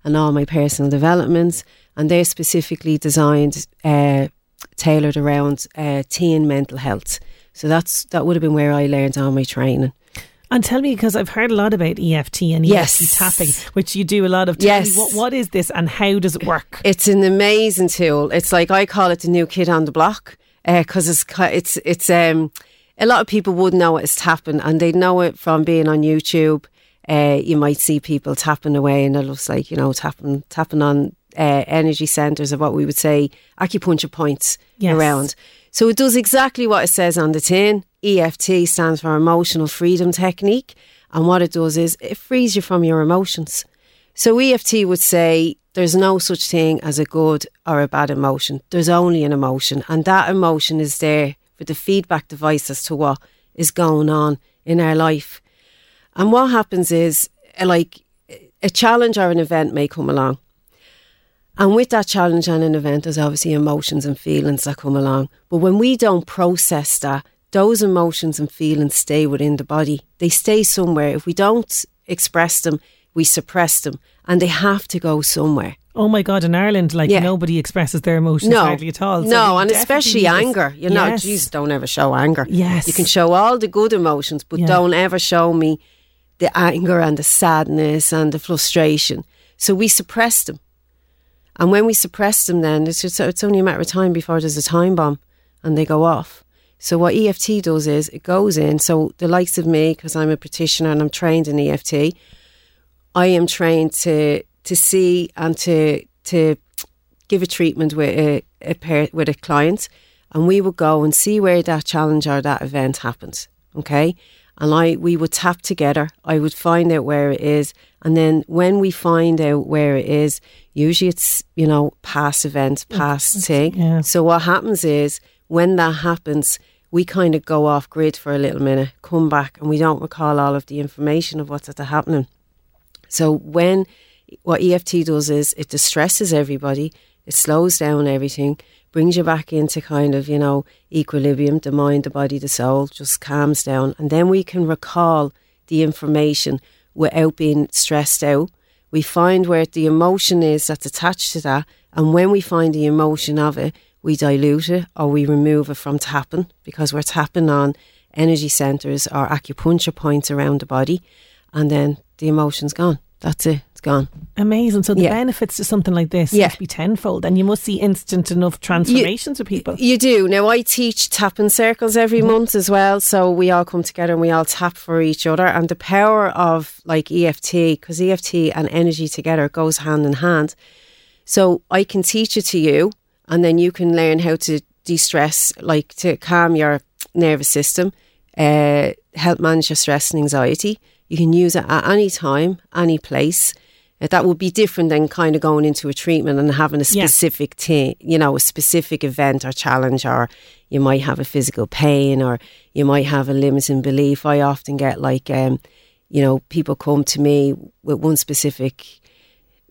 and all my personal developments. And they're specifically designed, uh, tailored around uh, teen mental health. So that's that would have been where I learned all my training. And tell me, because I've heard a lot about EFT and Yes. EFT tapping, which you do a lot of. Tell Yes. Me, what, what is this and how does it work? It's an amazing tool. It's like I call it the new kid on the block because it's it's it's um a lot of people would know it as tapping and they know it from being on YouTube. Uh, you might see people tapping away, and it looks like you know tapping tapping on uh, energy centers of what we would say acupuncture points Yes. around. So it does exactly what it says on the tin. EFT stands for Emotional Freedom Technique, and what it does is it frees you from your emotions. So EFT would say there's no such thing as a good or a bad emotion. There's only an emotion, and that emotion is there for the feedback device as to what is going on in our life. And what happens is, uh, like, a challenge or an event may come along. And with that challenge and an event, there's obviously emotions and feelings that come along. But when we don't process that, those emotions and feelings stay within the body. They stay somewhere. If we don't express them, we suppress them, and they have to go somewhere. Oh my God! In Ireland, like Yeah. nobody expresses their emotions No, hardly at all. So no, and especially anger. You know, Yes. Jesus, don't ever show anger. Yes. you can show all the good emotions, but Yeah. don't ever show me the anger and the sadness and the frustration. So we suppress them, and when we suppress them, then it's just, it's only a matter of time before there's a time bomb, and they go off. So what EFT does is it goes in. So the likes of me, because I'm a practitioner and I'm trained in EFT, I am trained to to see and to to give a treatment with a, a pair, with a client, and we would go and see where that challenge or that event happens. Okay, and I we would tap together. I would find out where it is, and then when we find out where it is, usually it's you know past event, past thing. yeah. So what happens is when that happens. We kind of go off grid for a little minute, come back, and we don't recall all of the information of what's at the happening. So when what EFT does is it distresses everybody, it slows down everything, brings you back into kind of, you know, equilibrium, the mind, the body, the soul, just calms down. And then we can recall the information without being stressed out. We find where the emotion is that's attached to that. And when we find the emotion of it, we dilute it or we remove it from tapping because we're tapping on energy centers or acupuncture points around the body. And then the emotion's gone. That's it. It's gone. Amazing. So the Yeah. benefits to something like this Yeah. must be tenfold, and you must see instant enough transformations with people. You do. Now, I teach tapping circles every mm-hmm. month as well. So we all come together and we all tap for each other. And the power of like EFT, because EFT and energy together goes hand in hand. So I can teach it to you, and then you can learn how to de stress, like to calm your nervous system, uh, help manage your stress and anxiety. You can use it at any time, any place. Uh, That would be different than kind of going into a treatment and having a Yeah. specific thing, you know, a specific event or challenge, or you might have a physical pain, or you might have a limiting belief. I often get like, um, you know, people come to me with one specific,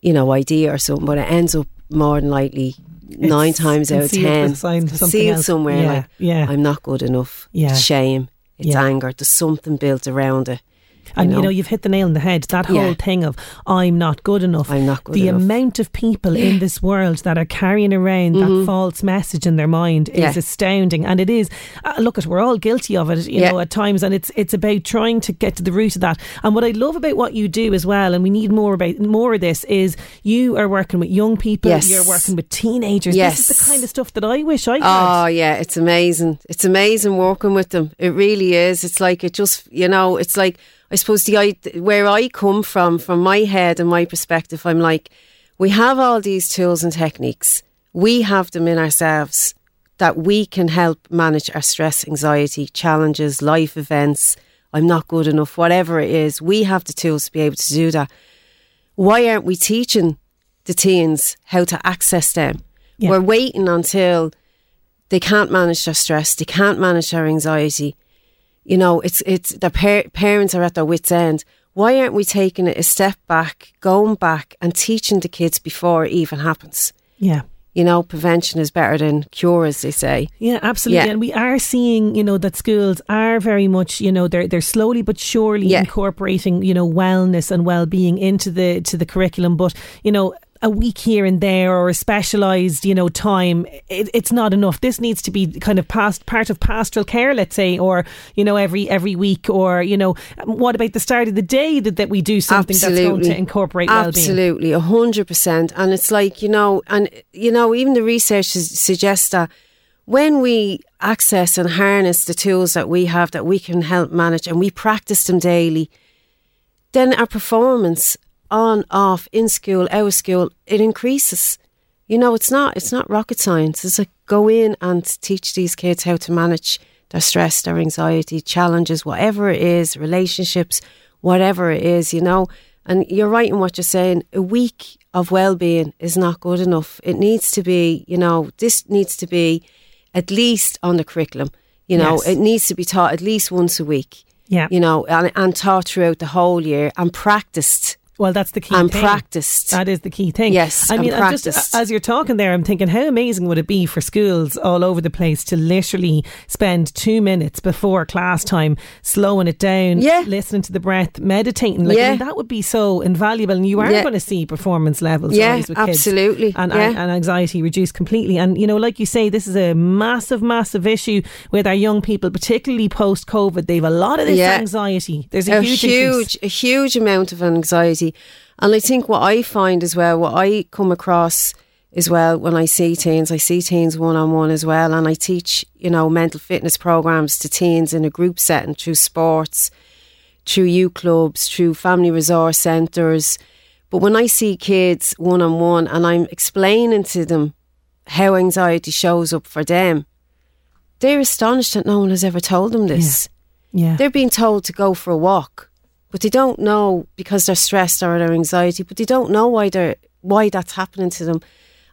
you know, idea or something, but it ends up more than likely nine times out of ten concealed else. somewhere. Yeah, like, yeah. I'm not good enough. Yeah. It's shame. It's Yeah. anger. There's something built around it. And you know, you've hit the nail on the head. That Yeah. whole thing of I'm not good enough. I'm not good the enough. amount of people in this world that are carrying around that false message in their mind is Mm-hmm. Yeah. astounding. And it is. Uh, look, at we're all guilty of it, you Yeah. know, at times. And it's it's about trying to get to the root of that. And what I love about what you do as well, and we need more about more of this, is you are working with young people. Yes. You're working with teenagers. Yes. This is the kind of stuff that I wish I could. Oh yeah, it's amazing. It's amazing working with them. It really is. It's like it just you know. It's like I suppose the where I come from, from my head and my perspective, I'm like, we have all these tools and techniques. We have them in ourselves that we can help manage our stress, anxiety, challenges, life events. I'm not good enough, whatever it is. We have the tools to be able to do that. Why aren't we teaching the teens how to access them? Yeah. We're waiting until they can't manage their stress, they can't manage their anxiety. You know, it's it's the par- parents are at their wits' end. Why aren't we taking it a step back, going back, and teaching the kids before it even happens? Yeah. You know, prevention is better than cure, as they say. Yeah, absolutely. Yeah. And we are seeing, you know, that schools are very much, you know, they're they're slowly but surely Yeah. incorporating, you know, wellness and well being into the to the curriculum. But, you know, a week here and there or a specialised, you know, time, it, it's not enough. This needs to be kind of past part of pastoral care, let's say, or, you know, every every week or, you know, what about the start of the day that, that we do something that's going to incorporate? Absolutely, a hundred percent. And it's like you know, and you know, even the research suggests that when we access and harness the tools that we have that we can help manage, and we practice them daily, then our performance on, off, in school, out of school, it increases. You know, it's not it's not rocket science. It's like go in and teach these kids how to manage their stress, their anxiety, challenges, whatever it is, relationships, whatever it is, you know. And you're right in what you're saying. A week of well being is not good enough. It needs to be, you know, this needs to be at least on the curriculum. You know, Yes. it needs to be taught at least once a week. Yeah. You know, and, and taught throughout the whole year and practiced. Well, that's the key And thing. practiced. That is the key thing. Yes, I mean, I'm just as you're talking there, I'm thinking, how amazing would it be for schools all over the place to literally spend two minutes before class time, slowing it down, Yeah. listening to the breath, meditating. Like, I Yeah. mean, that would be so invaluable, and you are Yeah. going to see performance levels Yeah, rise with kids. absolutely. and, Yeah. and anxiety reduced completely. And you know, like you say, this is a massive, massive issue with our young people, particularly post COVID. They've a lot of this anxiety. There's a, huge, increase. huge, a huge amount of anxiety. And I think what I find as well, what I come across as well when I see teens, I see teens one on one as well, and I teach, you know, mental fitness programs to teens in a group setting through sports, through youth clubs, through family resource centres. But when I see kids one on one and I'm explaining to them how anxiety shows up for them, they're astonished that no one has ever told them this. Yeah. They're being told to go for a walk, but they don't know because they're stressed or their anxiety, but they don't know why they're why that's happening to them.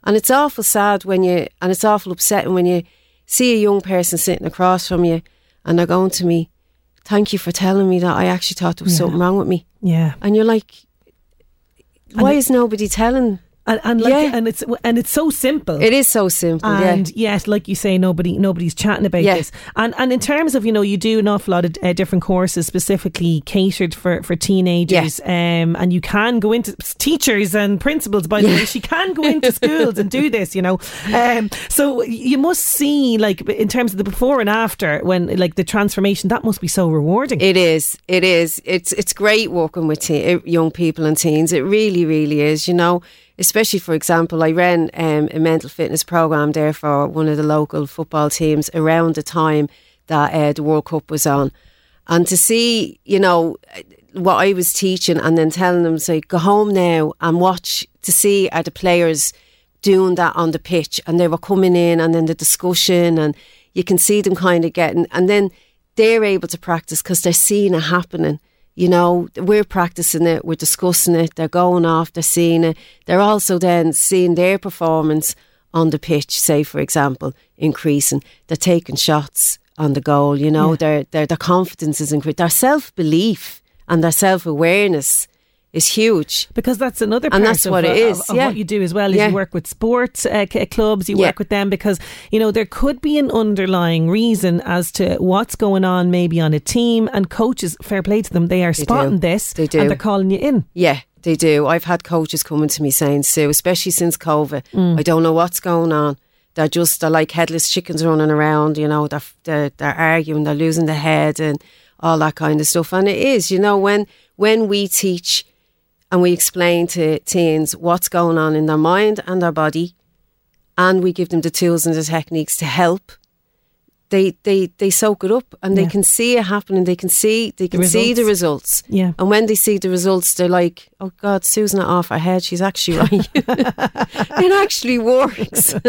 And it's awful sad when you and it's awful upsetting when you see a young person sitting across from you and they're going to me, Thank you for telling me that I actually thought there was Yeah. something wrong with me. Yeah. And you're like And Why it- is nobody telling? And, and like, Yeah. and it's and it's so simple. It is so simple, yeah. and yet, like you say, nobody nobody's chatting about Yeah. this. And and in terms of you know, you do an awful lot of uh, different courses specifically catered for for teenagers. Um, and you can go into teachers and principals. By the way, she can go into schools and do this. You know, um, so you must see like in terms of the before and after when like the transformation that must be so rewarding. It is. It is. It's it's great working with te- young people and teens. It really, really is. You know, especially for example, I ran um, a mental fitness program there for one of the local football teams around the time that uh, the World Cup was on, and to see, you know, what I was teaching, and then telling them, say, go home now and watch to see are the players doing that on the pitch, and they were coming in, and then the discussion, and you can see them kind of getting, and then they're able to practice because they're seeing it happening. You know, we're practicing it, we're discussing it, they're going off, they're seeing it. They're also then seeing their performance on the pitch, say, for example, increasing. They're taking shots on the goal, you know, Yeah. their, their, their confidence is increased, Their self belief and their self awareness is huge. Because that's another part And that's of, what it uh, is, of, of yeah. what you do as well is Yeah. you work with sports uh, c- clubs, you Yeah. work with them because you know there could be an underlying reason as to what's going on maybe on a team and coaches fair play to them they are They spotting do. this They do. and they're calling you in. Yeah, they do. I've had coaches coming to me saying, Sue, especially since COVID, Mm. I don't know what's going on. They're just, they're like headless chickens running around, you know, they're, they're, they're arguing, they're losing their head and all that kind of stuff. And it is, you know, when, when we teach and we explain to teens what's going on in their mind and their body, and we give them the tools and the techniques to help, they they they soak it up and Yeah. they can see it happening. They can see they can see the results. Yeah. And when they see the results, they're like, "Oh God, Susan off her head. She's actually right. it actually works."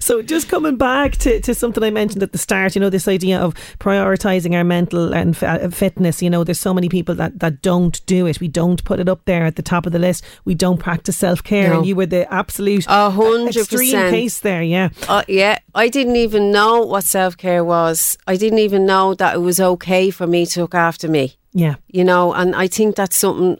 So just coming back to, to something I mentioned at the start, you know, this idea of prioritising our mental and f- uh, fitness. You know, there's so many people that, that don't do it. We don't put it up there at the top of the list. We don't practice self care. No. And you were the absolute A hundred extreme percent. case there. Yeah. Uh, yeah, I didn't even know what self care was. I didn't even know that it was okay for me to look after me. Yeah. you know, and I think that's something,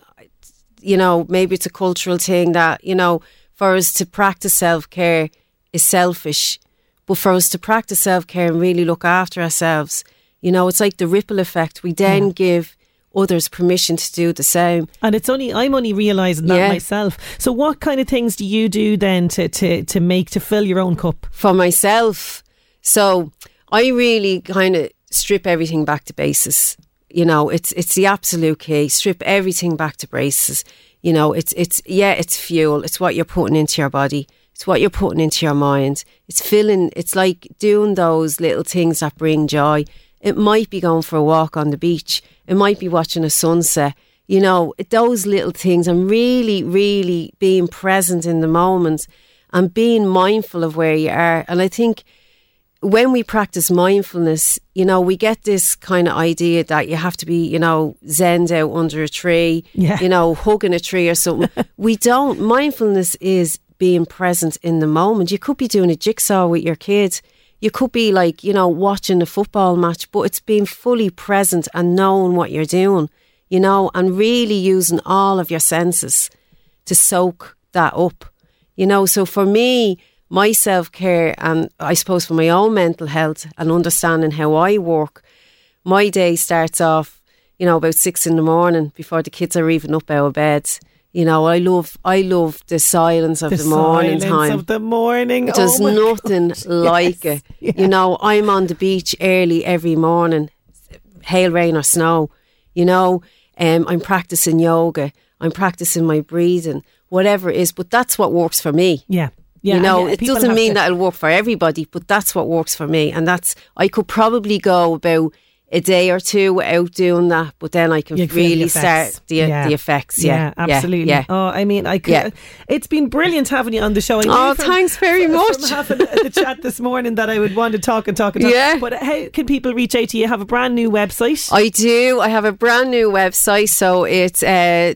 you know, maybe it's a cultural thing that, you know, for us to practice self care is selfish, but for us to practice self care and really look after ourselves, you know, it's like the ripple effect. We then give others permission to do the same. And it's only I'm only realising that Yeah. myself. So what kind of things do you do then to, to, to make to fill your own cup? for myself. So I really kind of strip everything back to basis. You know, it's it's the absolute key. Strip everything back to basis. You know, it's it's yeah, it's fuel. It's what you're putting into your body. It's what you're putting into your mind. It's filling. It's like doing those little things that bring joy. It might be going for a walk on the beach. It might be watching a sunset. You know, those little things and really, really being present in the moment and being mindful of where you are. And I think when we practice mindfulness, you know, we get this kind of idea that you have to be, you know, zened out under a tree, Yeah. you know, hugging a tree or something. we don't. Mindfulness is being present in the moment. You could be doing a jigsaw with your kids. You could be like, you know, watching a football match, but it's being fully present and knowing what you're doing, you know, and really using all of your senses to soak that up. You know, so for me, my self care and I suppose for my own mental health and understanding how I work, my day starts off, you know, about six in the morning before the kids are even up out of bed. You know, I love I love the silence of the, morning silence time. of the morning. There's oh nothing gosh. like Yes. it. You know, I'm on the beach early every morning, hail, rain, or snow. You know, um, I'm practicing yoga. I'm practicing my breathing, whatever it is. But that's what works for me. Yeah. Yeah, you know, yeah, it doesn't mean to- that it'll work for everybody, but that's what works for me. And that's, I could probably go about a day or two without doing that, but then I can You the really effects. start the, Yeah. the effects. Yeah, absolutely. Yeah. Oh, I mean, I could, Yeah. it's been brilliant having you on the show. Oh, from- thanks very from much. having the chat this morning that I would want to talk and talk and talk. Yeah. But how can people reach out to you? You have a brand new website. I do. I have a brand new website, so it's uh,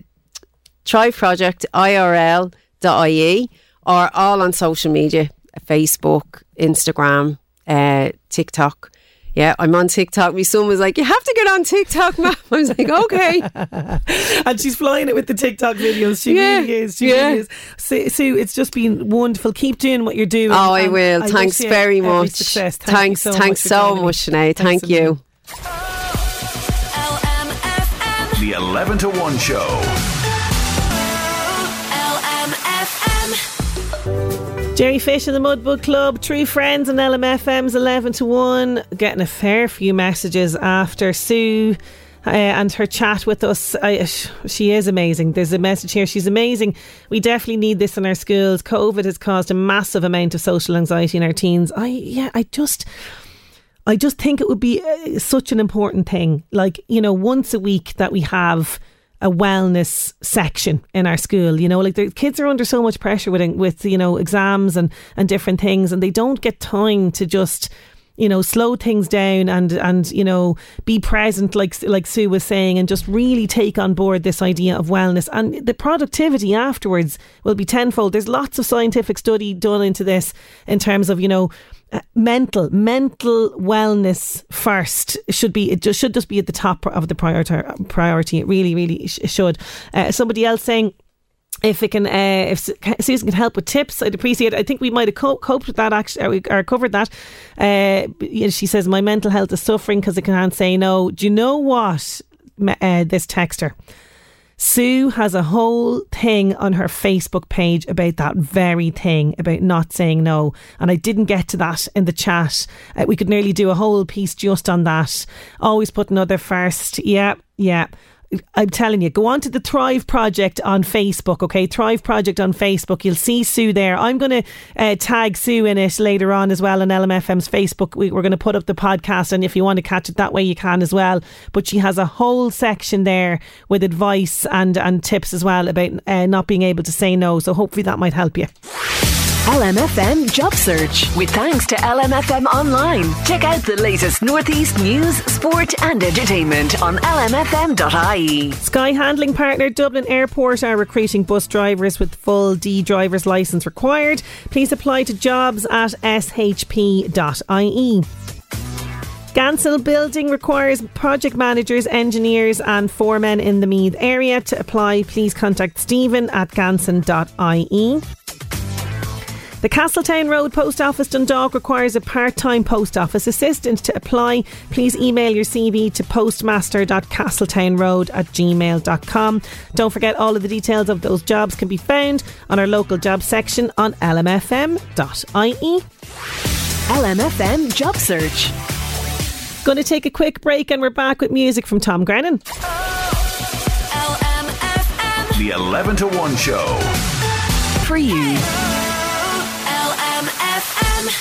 thriveprojectirl.ie or all on social media Facebook, Instagram, uh, TikTok. Yeah, I'm on TikTok. My son was like, You have to get on TikTok, ma'am. I was like, Okay. and she's flying it with the TikTok videos. She Yeah, really is. She yeah. really is. Sue, Sue, it's just been wonderful. Keep doing what you're doing. Oh, I will. wish Thanks very much. Success. Thank thanks, so thanks much so much, Sinead. Thank a you. The 11 to 1 show. Jerry Fish and the Mudbug Club, True Friends and LMFM's 11 to 1. Getting a fair few messages after Sue uh, and her chat with us. I, she is amazing. There's a message here. She's amazing. We definitely need this in our schools. COVID has caused a massive amount of social anxiety in our teens. I, yeah, I just. I just think it would be uh, such an important thing. Like, you know, once a week that we have a wellness section in our school. You know, like the kids are under so much pressure with, with you know, exams and, and different things, and they don't get time to just you know slow things down and and you know be present like like Sue was saying and just really take on board this idea of wellness and the productivity afterwards will be tenfold there's lots of scientific study done into this in terms of you know mental mental wellness first should be it just should just be at the top of the priority priority it really really sh- should uh, somebody else saying if it can, uh, if Susan can help with tips, I'd appreciate it. I think we might have co- coped with that actually, or, covered that. Uh, she says my mental health is suffering because I can't say no. Do you know what? Uh, this texter. Sue has a whole thing on her Facebook page about that very thing, about not saying no. And I didn't get to that in the chat. Uh, we could nearly do a whole piece just on that. Always put another first. Yeah, yeah. I'm telling you, go on to the Thrive Project on Facebook, okay? Thrive Project on Facebook. You'll see Sue there. I'm going to uh, tag Sue in it later on as well on LMFM's Facebook. We, we're going to put up the podcast, and if you want to catch it that way, you can as well. But she has a whole section there with advice and, and tips as well about uh, not being able to say no. So hopefully that might help you. LMFM Job Search with thanks to LMFM Online. Check out the latest Northeast news, sport, and entertainment on lmfm.ie. Sky handling partner Dublin Airport are recruiting bus drivers with full D driver's licence required. Please apply to jobs at shp.ie. Ganson Building requires project managers, engineers, and foremen in the Meath area. To apply, please contact Stephen at ganson.ie. The Castletown Road Post Office Dundalk requires a part time post office assistant. To apply, please email your CV to postmaster.castletownroad at gmail.com. Don't forget, all of the details of those jobs can be found on our local jobs section on lmfm.ie. LMFM Job Search. Going to take a quick break and we're back with music from Tom Grennan. The 11 to 1 show. For you.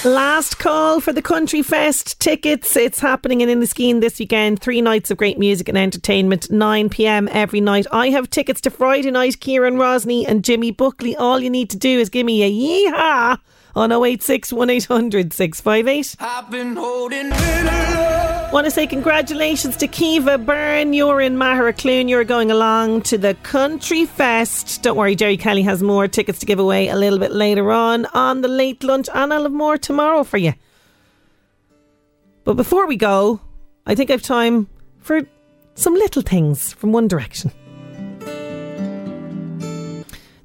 Last call for the Country Fest tickets. It's happening in Inniskeen this weekend. Three nights of great music and entertainment, 9 pm every night. I have tickets to Friday night. Kieran Rosny and Jimmy Buckley. All you need to do is give me a yeehaw on 086 1800 658. I've been holding Want to say congratulations to Kiva Byrne. You're in Magheracloone. You're going along to the Country Fest. Don't worry, Jerry Kelly has more tickets to give away a little bit later on on the late lunch, and I'll have more tomorrow for you. But before we go, I think I've time for some little things from One Direction.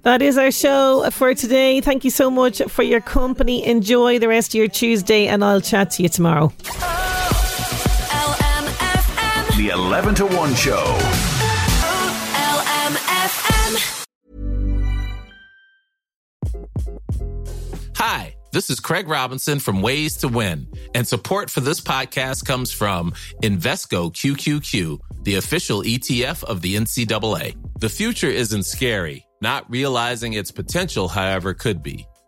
That is our show for today. Thank you so much for your company. Enjoy the rest of your Tuesday, and I'll chat to you tomorrow. The 11 to 1 show. Hi, this is Craig Robinson from Ways to Win, and support for this podcast comes from Invesco QQQ, the official ETF of the NCAA. The future isn't scary. Not realizing its potential, however, could be.